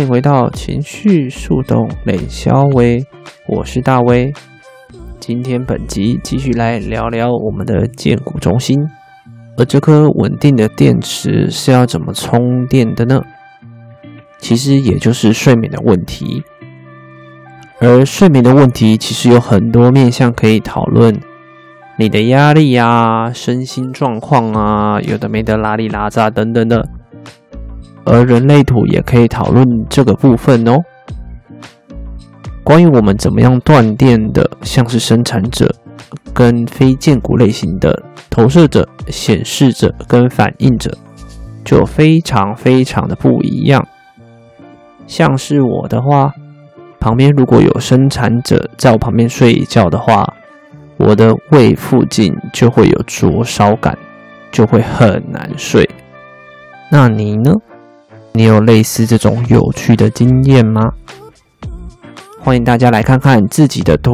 欢迎回到情绪树洞冷肖威，我是大威。今天本集继续来聊聊我们的荐骨中心，而这颗稳定的电池是要怎么充电的呢？其实也就是睡眠的问题。而睡眠的问题其实有很多面向可以讨论，你的压力啊、身心状况啊，有的没的拉里拉杂等等的。而人类图也可以讨论这个部分哦。关于我们怎么样断电的，像是生产者跟非荐骨类型的投射者、显示者跟反应者，就非常非常的不一样。像是我的话，旁边如果有生产者在我旁边睡一觉的话，我的胃附近就会有灼烧感，就会很难睡。那你呢？你有类似这种有趣的经验吗？欢迎大家来看看自己的图，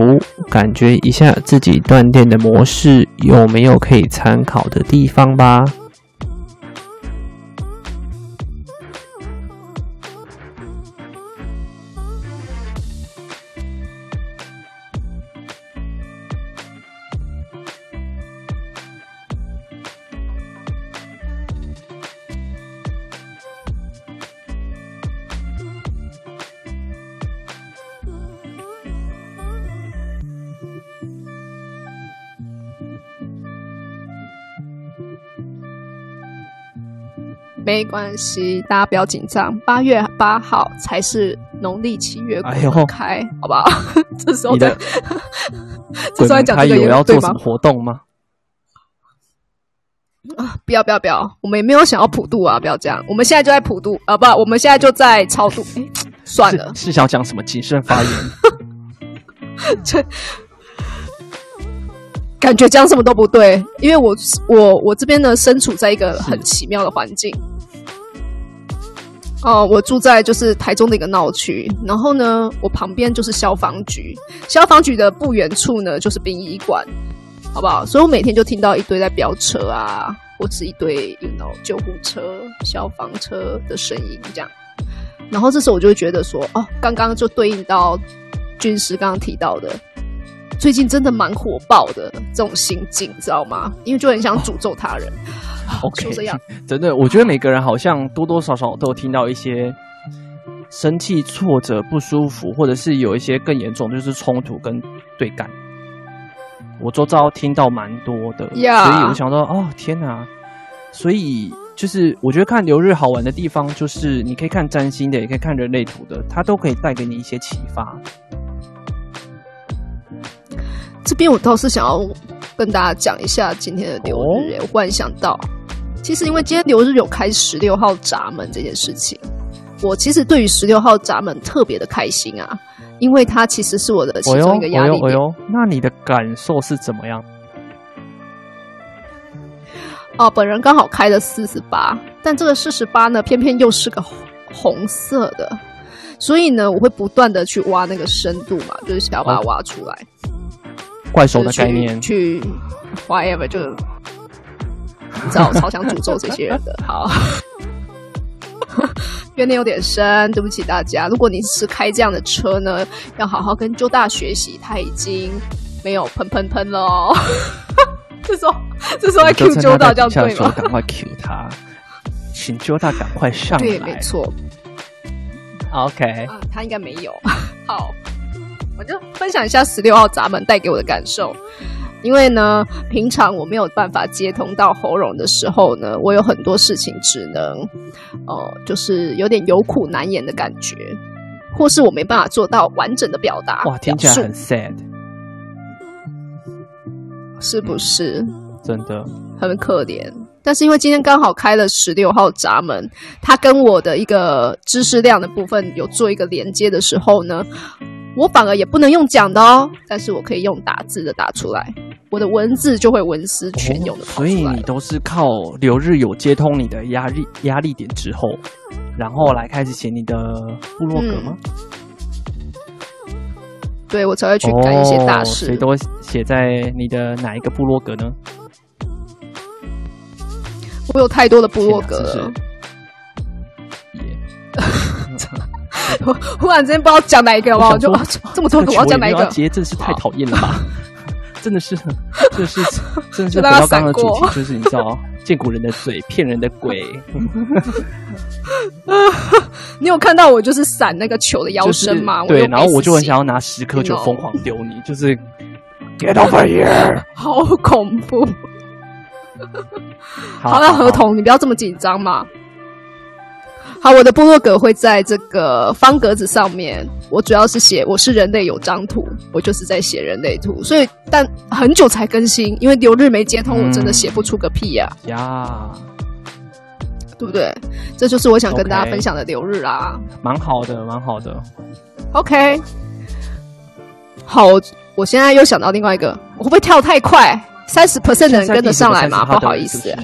感觉一下自己断电的模式有没有可以参考的地方吧。没关系，大家不要紧张。八月八号才是农历七月开，哎、呦好不好？这时候在，的 这时候讲这个有要做什么活动吗？啊，不要不要不要，我们也没有想要普渡啊，不要这样。我们现在就在普渡啊，不，我们现在就在超度。哎，算了，是，是想讲什么谨慎发言？这感觉讲什么都不对，因为我我我这边呢，身处在一个很奇妙的环境。哦，我住在就是台中的一个闹区，然后呢，我旁边就是消防局，消防局的不远处呢就是殡仪馆，好不好？所以我每天就听到一堆在飙车啊，或是一堆 you know 救护车、消防车的声音这样，然后这时候我就会觉得说，哦，刚刚就对应到军师刚刚提到的。最近真的蛮火爆的这种心境，知道吗？因为就很想诅咒他人。Oh, 这样，真的，我觉得每个人好像多多少少都有听到一些生气、挫折、不舒服，或者是有一些更严重，就是冲突跟对干。我周遭听到蛮多的.所以我想说，哦，天哪！所以就是我觉得看流日好玩的地方，就是你可以看占星的，也可以看人类图的，它都可以带给你一些启发。这边我倒是想要跟大家讲一下今天的流日。我忽然想到，其实因为今天留日有开十六号闸门这件事情，我其实对于十六号闸门特别的开心啊，因为它其实是我的其中一个压力点。哎呦，哎呦，那你的感受是怎么样？哦，本人刚好开了四十八，但这个四十八呢，偏偏又是个红色的，所以呢，我会不断的去挖那个深度嘛，就是想要把它挖出来。怪兽的概念去，去，whatever 就，你知道我超想诅咒这些人的。好，怨念有点深，对不起大家。如果你是开这样的车呢，要好好跟周大学习，他已经没有喷喷喷了哦。这时候，这时候还 Q 周大这样对吗？赶快 Q 他，请周大赶快上来。对，没错。OK，啊，他应该没有。好。我就分享一下十六号闸门带给我的感受，因为呢，平常我没有办法接通到喉咙的时候呢，我有很多事情只能，呃，就是有点有苦难言的感觉，或是我没办法做到完整的表达。哇，听起来很 sad，是不是？真的很可怜。但是因为今天刚好开了十六号闸门，它跟我的一个知识量的部分有做一个连接的时候呢，我反而也不能用讲的哦，但是我可以用打字的打出来，我的文字就会文思泉涌的。所以你都是靠流日有接通你的压力压力点之后，然后来开始写你的部落格吗？嗯、对，我才会去干一些大事。所以都写在你的哪一个部落格呢？我有太多的部落格了，我 忽然之间不知道讲哪一个了，我就 这么多个，我要讲哪一个？真的是太讨厌了吧！真的是，真的是，真的是回到刚刚的主题，就是你知道，见古人的嘴，骗人的鬼。你有看到我就是闪那个球的腰身吗？对，然后我就很想要拿十颗球疯狂丢你，就是 get over here，好恐怖。好了，合同，你不要这么紧张嘛。好，我的部落格会在这个方格子上面。我主要是写我是人类有张图，我就是在写人类图。所以，但很久才更新，因为流日没接通，我真的写不出个屁呀、啊。呀、嗯，对不对？这就是我想跟大家分享的流日啦。蛮好的，蛮好的。OK，好，我现在又想到另外一个，我会不会跳太快？三十 percent 的人跟得上来吗？不好意思，啊，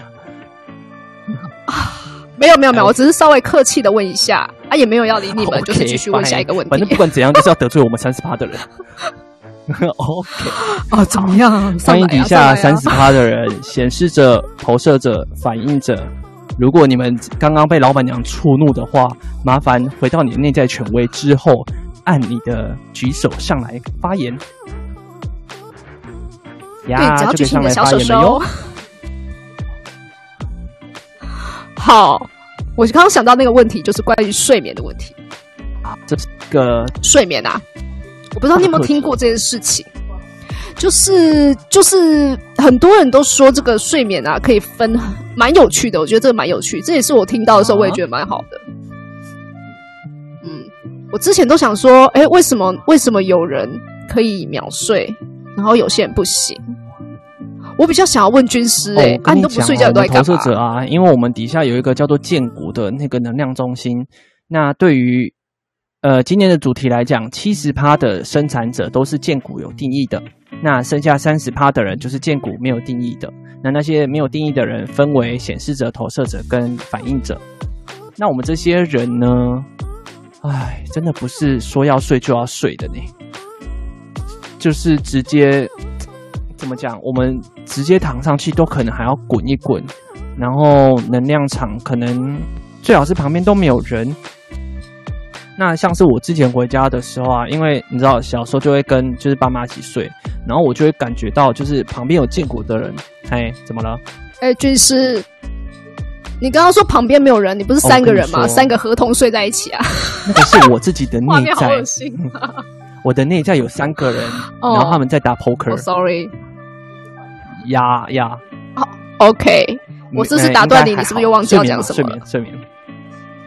没有没有没有，我只是稍微客气的问一下，啊，也没有要理你们，okay, 就是继续问下一个问题。反正不管怎样，就是要得罪我们三十趴的人。OK，啊，怎么样？欢迎底下三十趴的人，显示者、投射者、反映者。如果你们刚刚被老板娘触怒的话，麻烦回到你的内在权威之后，按你的举手上来发言。对，只要举起你的小手手。好，我刚刚想到那个问题，就是关于睡眠的问题。啊，这是个睡眠啊！我不知道你有没有听过这件事情，就是就是很多人都说这个睡眠啊可以分，蛮有趣的。我觉得这个蛮有趣，这也是我听到的时候我也觉得蛮好的。嗯，我之前都想说，哎，为什么为什么有人可以秒睡？然后有些人不行，我比较想要问军师哎、欸，啊，你都不睡觉都在干嘛？投射者啊，因为我们底下有一个叫做荐骨的那个能量中心。那对于呃今年的主题来讲，七十趴的生产者都是荐骨有定义的，那剩下三十趴的人就是荐骨没有定义的。那那些没有定义的人分为显示者、投射者跟反应者。那我们这些人呢？哎，真的不是说要睡就要睡的呢。就是直接怎么讲？我们直接躺上去都可能还要滚一滚，然后能量场可能最好是旁边都没有人。那像是我之前回家的时候啊，因为你知道小时候就会跟就是爸妈一起睡，然后我就会感觉到就是旁边有见过的人。哎，怎么了？哎，军师，你刚刚说旁边没有人，你不是三个人吗？三个合同睡在一起啊？那个是我自己的内在。我的内在有三个人，oh, 然后他们在打 poker。Oh, sorry，呀呀，好，OK，我是不是打断你？你是不是又忘记要讲什么？睡眠，睡眠，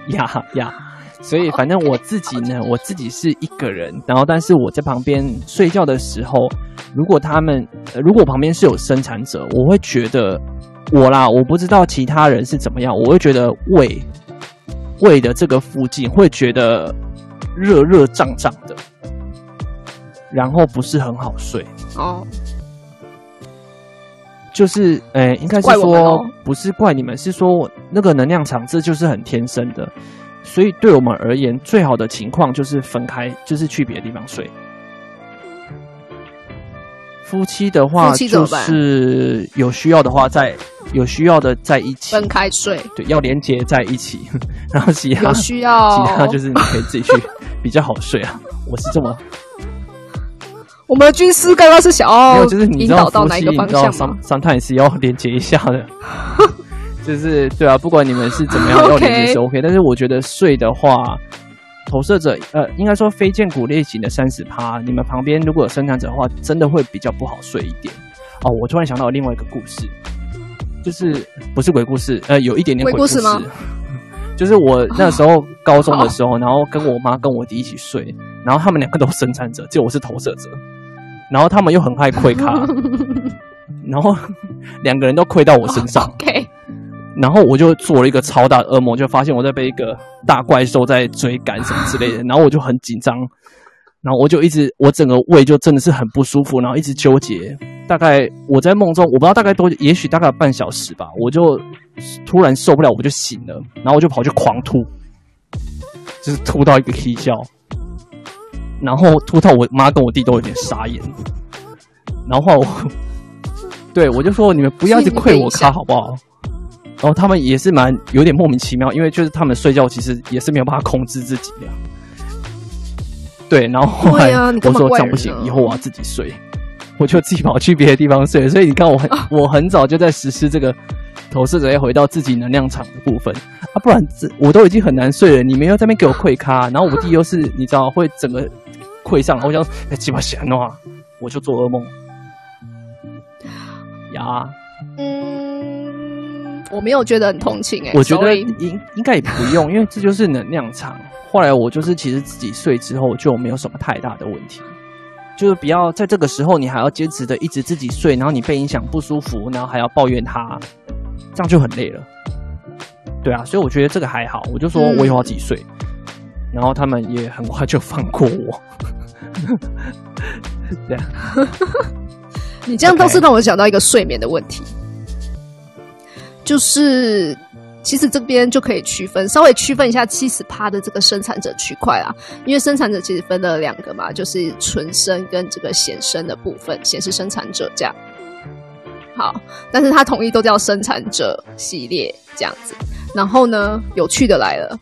呀呀，所以反正我自己呢，okay. 我自己是一个人，然后但是我在旁边睡觉的时候，如果他们，如果旁边是有生产者，我会觉得我啦，我不知道其他人是怎么样，我会觉得胃胃的这个附近会觉得热热胀胀的。然后不是很好睡哦，就是诶、欸，应该是说不是怪你们，是说那个能量场这就是很天生的，所以对我们而言，最好的情况就是分开，就是去别的地方睡。夫妻的话，就是有需要的话，在有需要的在一起分开睡，对，要连接在一起，然后其他有需要，其他就是你可以自己去比较好睡啊。我是这么。我们的军师刚刚是想要引导到哪一个方向吗？三探也是要连接一下的，就是对啊，不管你们是怎么样要连接是 OK，但是我觉得睡的话，投射者呃，应该说非荐骨类型的三十趴，你们旁边如果有生产者的话，真的会比较不好睡一点。哦，我突然想到另外一个故事，就是不是鬼故事，呃，有一点点鬼故事，鬼故事吗？就是我那时候高中的时候，然后跟我妈跟我弟一起睡，然后他们两个都是生产者，就我是投射者。然后他们又很爱窥卡，然后两个人都亏到我身上。Oh, OK，然后我就做了一个超大的噩梦，就发现我在被一个大怪兽在追赶什么之类的，然后我就很紧张，然后我就一直我整个胃就真的是很不舒服，然后一直纠结。大概我在梦中，我不知道大概多，也许大概半小时吧，我就突然受不了，我就醒了，然后我就跑去狂吐，就是吐到一个啼笑。然后吐到我妈跟我弟都有点傻眼，然后我，对我就说，你们不要一直亏我咖好不好？然后他们也是蛮有点莫名其妙，因为就是他们睡觉其实也是没有办法控制自己的。对，然后后来我说这样不行，以后我要自己睡，我就自己跑去别的地方睡。所以你看我很我很早就在实施这个投射者要回到自己能量场的部分啊，不然这我都已经很难睡了，你们又在那边给我亏咖，然后我弟又是你知道会整个。会上，我想，哎，鸡巴闲的话，我就做噩梦。呀，嗯，我没有觉得很同情哎、欸，我觉得应应该也不用，因为这就是能量场。后来我就是其实自己睡之后就没有什么太大的问题，就是不要在这个时候你还要坚持的一直自己睡，然后你被影响不舒服，然后还要抱怨他，这样就很累了。对啊，所以我觉得这个还好，我就说我以后要自己睡。嗯然后他们也很快就放过我，这样。你这样倒是让我想到一个睡眠的问题.就是其实这边就可以区分，稍微区分一下七十趴的这个生产者区块啊，因为生产者其实分了两个嘛，就是纯生跟这个显生的部分，显示生产者这样。好，但是它统一都叫生产者系列这样子。然后呢，有趣的来了。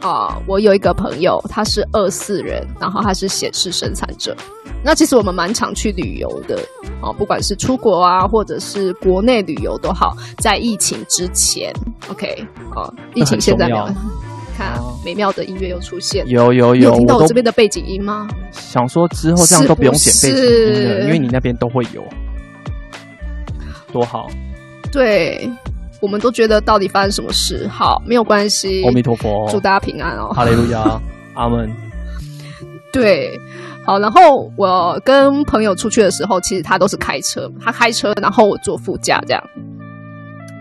啊，我有一个朋友，他是二四人，然后他是显示生产者。那其实我们蛮常去旅游的，哦，不管是出国啊，或者是国内旅游都好。在疫情之前，OK，哦，疫情现在没有，看、啊、美妙的音乐又出现，有有有，有听到我这边的背景音吗？想说之后这样都不用剪背景音了，因为你那边都会有，多好。对。我们都觉得到底发生什么事？好，没有关系。阿弥陀佛，祝大家平安哦。哈利路亚，阿门。对，好。然后我跟朋友出去的时候，其实他都是开车，他开车，然后我坐副驾这样。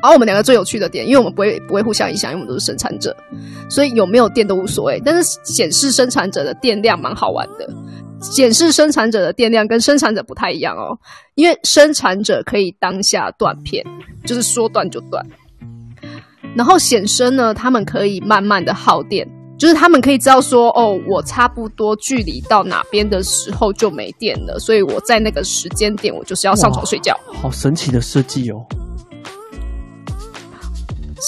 然后我们两个最有趣的点，因为我们不会不会互相影响，因为我们都是生产者，所以有没有电都无所谓。但是显示生产者的电量蛮好玩的。显示生产者的电量跟生产者不太一样哦，因为生产者可以当下断片，就是说断就断。然后显生呢，他们可以慢慢的耗电，就是他们可以知道说，哦，我差不多距离到哪边的时候就没电了，所以我在那个时间点我就是要上床睡觉。好神奇的设计哦。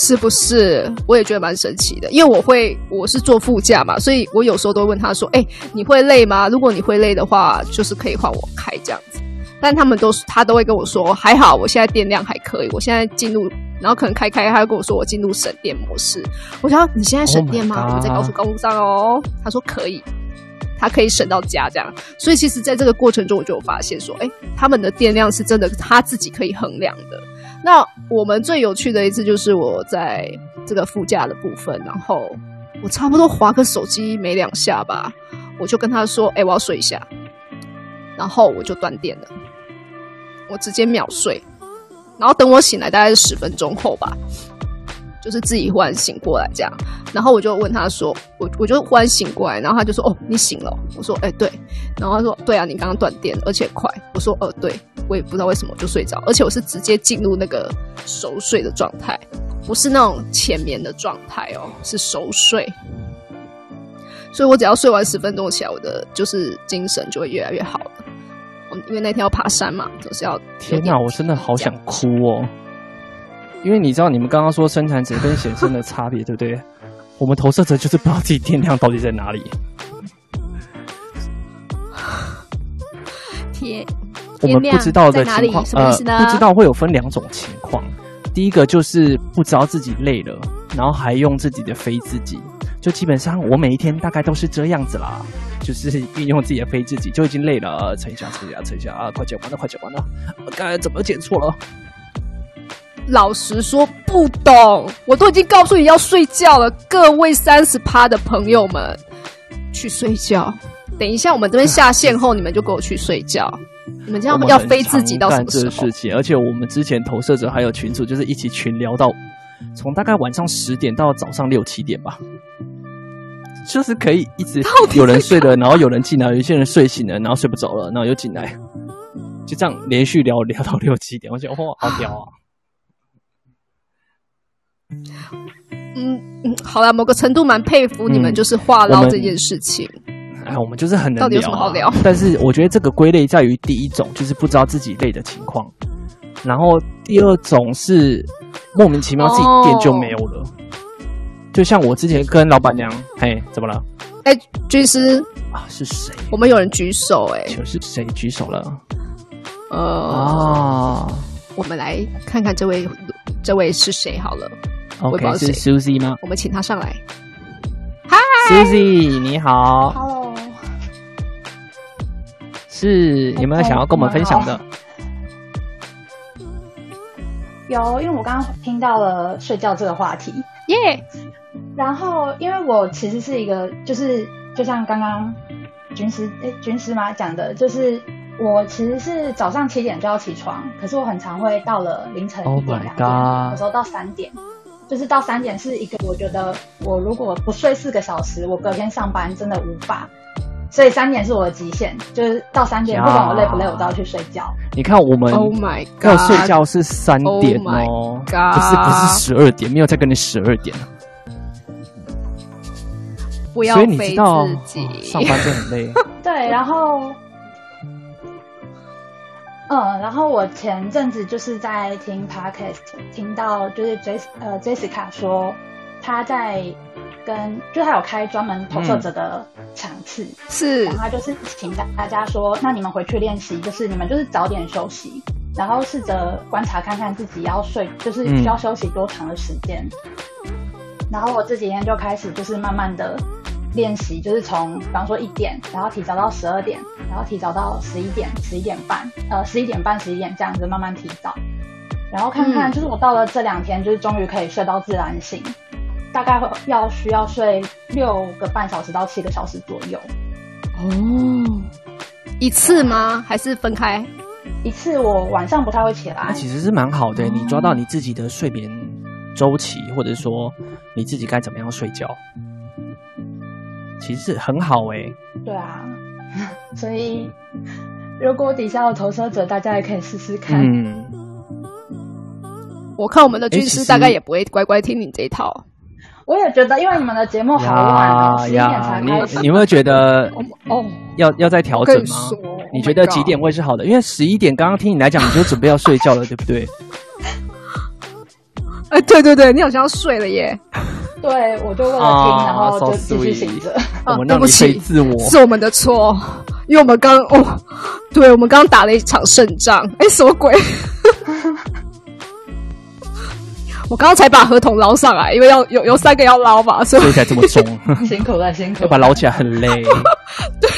是不是？我也觉得蛮神奇的，因为我会我是坐副驾嘛，所以我有时候都会问他说：“哎、欸，你会累吗？如果你会累的话，就是可以换我开这样子。”但他们都是他都会跟我说：“还好，我现在电量还可以，我现在进入，然后可能开开，他会跟我说我进入省电模式。”我想你现在省电吗？Oh、我们在高速公路上哦。他说可以，他可以省到家这样。所以其实在这个过程中，我就有发现说：“哎、欸，他们的电量是真的他自己可以衡量的。”那我们最有趣的一次就是我在这个副驾的部分，然后我差不多划个手机没两下吧，我就跟他说：“哎、我要睡一下。”然后我就断电了，我直接秒睡，然后等我醒来大概是十分钟后吧。就是自己忽然醒过来这样，然后我就问他说，我我就忽然醒过来，然后他就说，哦，你醒了？我说，哎，对。然后他说，对啊，你刚刚断电，而且快。我说，呃，对，我也不知道为什么就睡着，而且我是直接进入那个熟睡的状态，不是那种浅眠的状态哦，是熟睡。所以我只要睡完十分钟起来，我的就是精神就会越来越好了。因为那天要爬山嘛，就是要。天哪，我真的好想哭哦。因为你知道，你们刚刚说生产者跟显生的差别，对不对？我们投射者就是不知道自己电量到底在哪里。天，我们不知道的情况，呃，不知道会有分两种情况。第一个就是不知道自己累了，然后还用自己的飞自己，就基本上我每一天大概都是这样子啦，就是运用自己的飞自己就已经累了，撑一下，撑一下，撑一下啊！快剪完了，快剪完了，刚才怎么剪错了？老实说不懂，我都已经告诉你要睡觉了。各位三十趴的朋友们，去睡觉。等一下我们这边下线后，你们就给我去睡觉。你们这样要飞自己到什么时候？事情，而且我们之前投射者还有群主，就是一起群聊到从大概晚上十点到早上六七点吧，就是可以一直有人睡了，然后有人进来，有些人睡醒了，然后睡不着了，然后又进来，就这样连续聊聊到六七点，我觉得哇，好屌啊！嗯嗯，好了，某个程度蛮佩服你们，就是话唠这件事情。哎，我们就是很能聊，到底有什么好聊？但是我觉得这个归类在于第一种，就是不知道自己累的情况；然后第二种是莫名其妙自己店就没有了。哦、就像我之前跟老板娘，哎，怎么了？哎，军师啊，是谁？我们有人举手，哎，就是谁举手了？呃啊，我们来看看这位，这位是谁？好了，OK，是 Susie 吗？我们请他上来。Susie，你好。Hello。是有没有想要跟我们分享的？Okay, 有，因为我刚刚听到了睡觉这个话题，耶。Yeah! 然后，因为我其实是一个，就是就像刚刚军师哎，军师嘛讲的，就是我其实是早上七点就要起床，可是我很常会到了凌晨一点两点，oh、有时候到三点。就是到三点是一个，我觉得我如果不睡四个小时，我隔天上班真的无法。所以三点是我的极限，就是到三点，不管我累不累，我都要去睡觉。你看我们，Oh my God，要睡觉是三点哦，不是不是十二点，没有再跟你十二点。不要飞自己，上班就很累。对，然后。嗯，然后我前阵子就是在听 podcast，听到就是 Jes 呃 Jessica 说，他在跟就他有开专门投射者的场次，嗯、是，然后他就是请大家说，那你们回去练习，就是你们就是早点休息，然后试着观察看看自己要睡，就是需要休息多长的时间。嗯、然后我这几天就开始就是慢慢的。练习就是从，比方说一点，然后提早到十二点，然后提早到十一点、十一点半，呃，十一点半、十一点这样子慢慢提早，然后看看，就是我到了这两天，就是终于可以睡到自然醒，大概会要需要睡六个半小时到七个小时左右。哦，一次吗？还是分开？一次，我晚上不太会起来。那其实是蛮好的，你抓到你自己的睡眠周期，或者说你自己该怎么样睡觉。其实很好哎、欸，对啊，所以如果底下有投射者，大家也可以试试看。嗯，我看我们的军师大概也不会乖乖听你这一套。我也觉得，因为你们的节目好晚了，十一点才开始。你有没有觉得 哦，要要再调整吗？你觉得几点会是好的？因为十一点刚刚听你来讲，你就准备要睡觉了，对不对？哎，对对对，你好像要睡了耶。对，我就为了听，oh, 然后就继续醒着。我们对不起，自我是我们的错，因为我们刚哦，对，我们刚打了一场胜仗。哎，什么鬼？我刚刚才把合同捞上来，因为要有有三个要捞嘛，所以，所以才这么重。辛苦了，辛苦了，要把捞起来很累。对，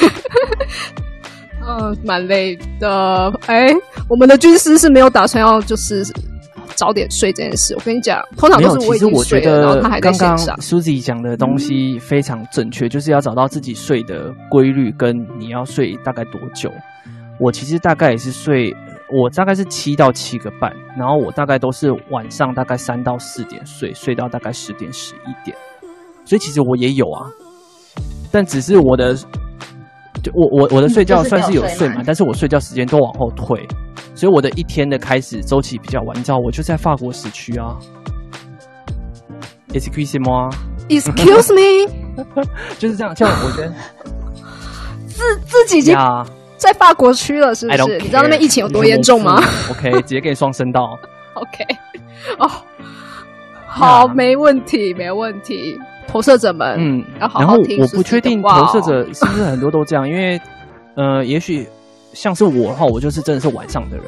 嗯，蛮累的。哎，我们的军师是没有打算要就是。早点睡这件事，我跟你讲，通常都是我已经睡了，然后他还在线上。刚刚 Suzy 讲的东西非常正确，就是要找到自己睡的规律，跟你要睡大概多久。我其实大概也是睡，我大概是七到七个半，然后我大概都是晚上大概三到四点睡，睡到大概十点十一点。所以其实我也有啊，但只是我的，就我我我的睡觉算是有睡嘛，但是我睡觉时间都往后退。所以我的一天的开始周期比较晚，你知道，我就在法国时区啊。Excuse me，Excuse me，就是这样，这样我觉得自自己已经在法国区了，是不是？你知道那边疫情有多严重吗？OK，直接给你双声道。OK，哦，好，没问题，没问题。投射者们，嗯，然后我不确定投射者是不是很多都这样，因为呃，也许。像是我的话，我就是真的是晚上的人，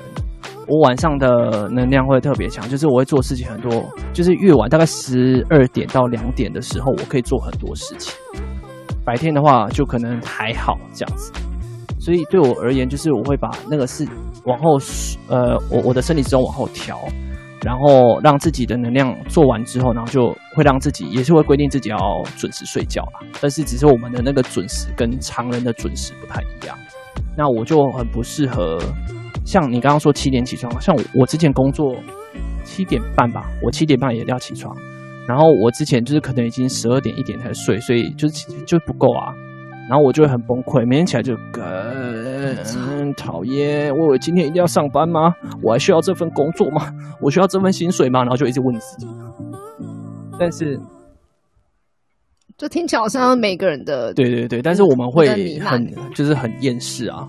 我晚上的能量会特别强，就是我会做事情很多，就是越晚大概十二点到两点的时候，我可以做很多事情。白天的话就可能还好这样子，所以对我而言，就是我会把那个事往后，呃，我我的生理时钟往后调，然后让自己的能量做完之后，然后就会让自己也是会规定自己要准时睡觉啦。但是只是我们的那个准时跟常人的准时不太一样。那我就很不适合。像你刚刚说七点起床，像我，我之前工作七点半吧，我七点半也要起床。然后我之前就是可能已经十二点一点才睡，所以就是就不够啊。然后我就会很崩溃，每天起来就更讨厌。我今天一定要上班吗？我还需要这份工作吗？我需要这份薪水吗？然后就一直问自己。但是，就听起来好像每个人的对对对，但是我们会很就是很厌世啊。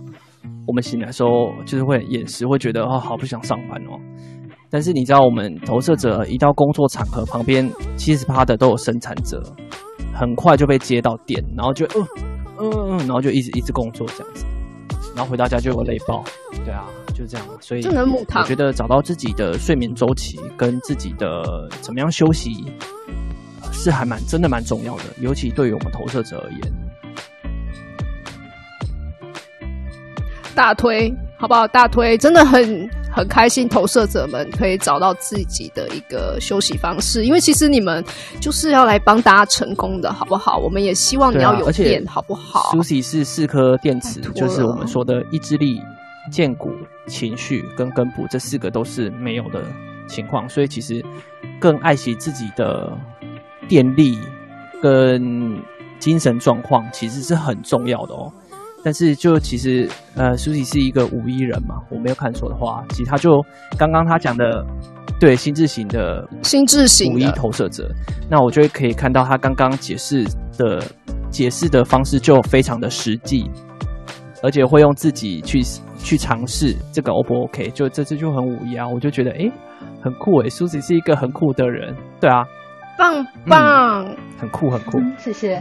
我们醒来的时候就是会很厌世，会觉得啊、哦，好不想上班哦。但是你知道，我们投射者一到工作场合旁边，七十趴的都有生产者，很快就被接到电，然后就嗯嗯嗯，然后就一直一直工作这样子，然后回到家就有累爆。对啊，就这样。所以我觉得找到自己的睡眠周期跟自己的怎么样休息，是还蛮真的蛮重要的，尤其对于我们投射者而言。大推，好不好？大推，真的很很开心，投射者们可以找到自己的一个休息方式。因为其实你们就是要来帮大家成功的，好不好？我们也希望你要有电，好不好？Suzy 是四颗电池，就是我们说的意志力、健骨、情绪跟根部这四个都是没有的情况，所以其实更爱惜自己的电力跟精神状况，其实是很重要的哦。但是，就其实，呃，Suzy 是一个五一人嘛，我没有看错的话，其实他就刚刚他讲的，对，心智型的心智型五一投射者，那我就会可以看到他刚刚解释的解释的方式就非常的实际，而且会用自己去去尝试这个 O 不 OK，就这次就很五一啊，我就觉得诶很酷诶，Suzy 是一个很酷的人，对啊，棒棒，嗯、很酷很酷，嗯、谢谢。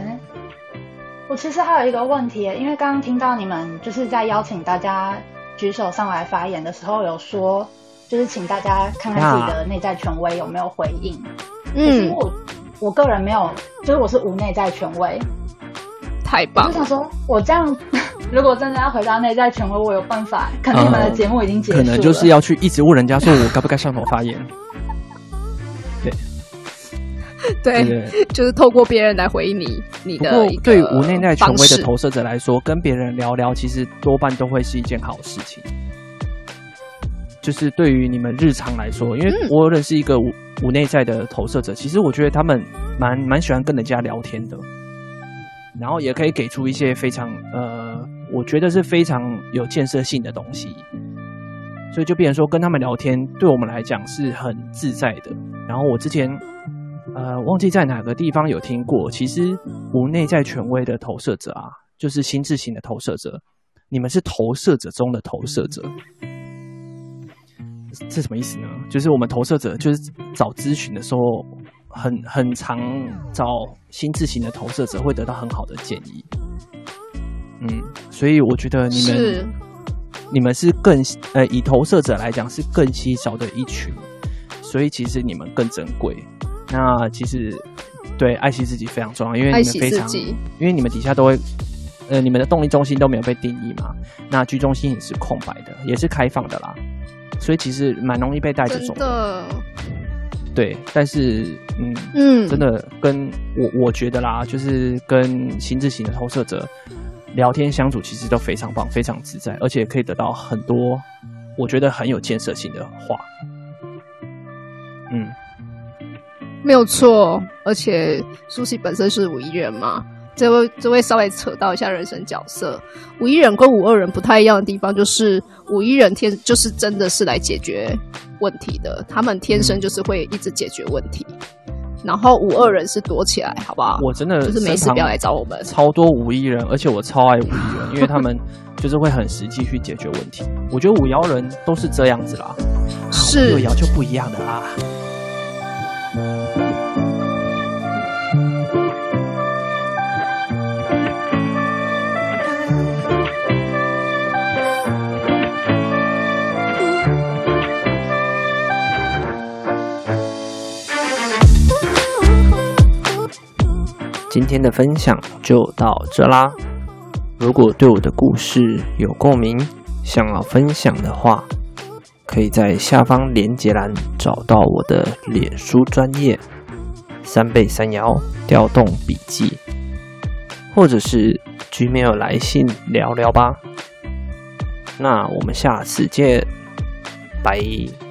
我其实还有一个问题，因为刚刚听到你们就是在邀请大家举手上来发言的时候，有说就是请大家看看自己的内在权威有没有回应。嗯，我我个人没有，就是我是无内在权威。太棒！我就想说，我这样 如果真的要回到内在权威，我有办法？可能你们的节目已经结束了，可能就是要去一直问人家说我该不该上头发言。对。就是透过别人来回应你，你的。对于无内在权威的投射者来说，跟别人聊聊，其实多半都会是一件好事情。就是对于你们日常来说，因为我认识一个无无内在的投射者，其实我觉得他们蛮蛮喜欢跟人家聊天的，然后也可以给出一些非常呃，我觉得是非常有建设性的东西。所以就变成说，跟他们聊天，对我们来讲是很自在的。然后我之前。呃，忘记在哪个地方有听过。其实无内在权威的投射者啊，就是心智型的投射者。你们是投射者中的投射者，这什么意思呢？就是我们投射者就是找咨询的时候很，很很常找心智型的投射者，会得到很好的建议。嗯，所以我觉得你们你们是更呃，以投射者来讲是更稀少的一群，所以其实你们更珍贵。那其实，对，爱惜自己非常重要，因为你们非常，因为你们底下都会，呃，你们的动力中心都没有被定义嘛，那居中心也是空白的，也是开放的啦，所以其实蛮容易被带着走的。的。对，但是，嗯嗯，真的跟我我觉得啦，就是跟心智型的投射者聊天相处，其实都非常棒，非常自在，而且可以得到很多我觉得很有建设性的话，没有错，而且苏西本身是五一人嘛，这位这位稍微扯到一下人生角色。五一人跟五二人不太一样的地方，就是五一人天就是真的是来解决问题的，他们天生就是会一直解决问题。嗯、然后五二人是躲起来，好不好？我真的就是没事不要来找我们。超多五一人，而且我超爱五一人，因为他们就是会很实际去解决问题。我觉得五幺人都是这样子啦，是六幺就不一样的啦。今天的分享就到这啦。如果对我的故事有共鸣，想要分享的话，可以在下方连接栏找到我的脸书专业三倍三爻调动笔记，或者是 Gmail 来信聊聊吧。那我们下次见，拜。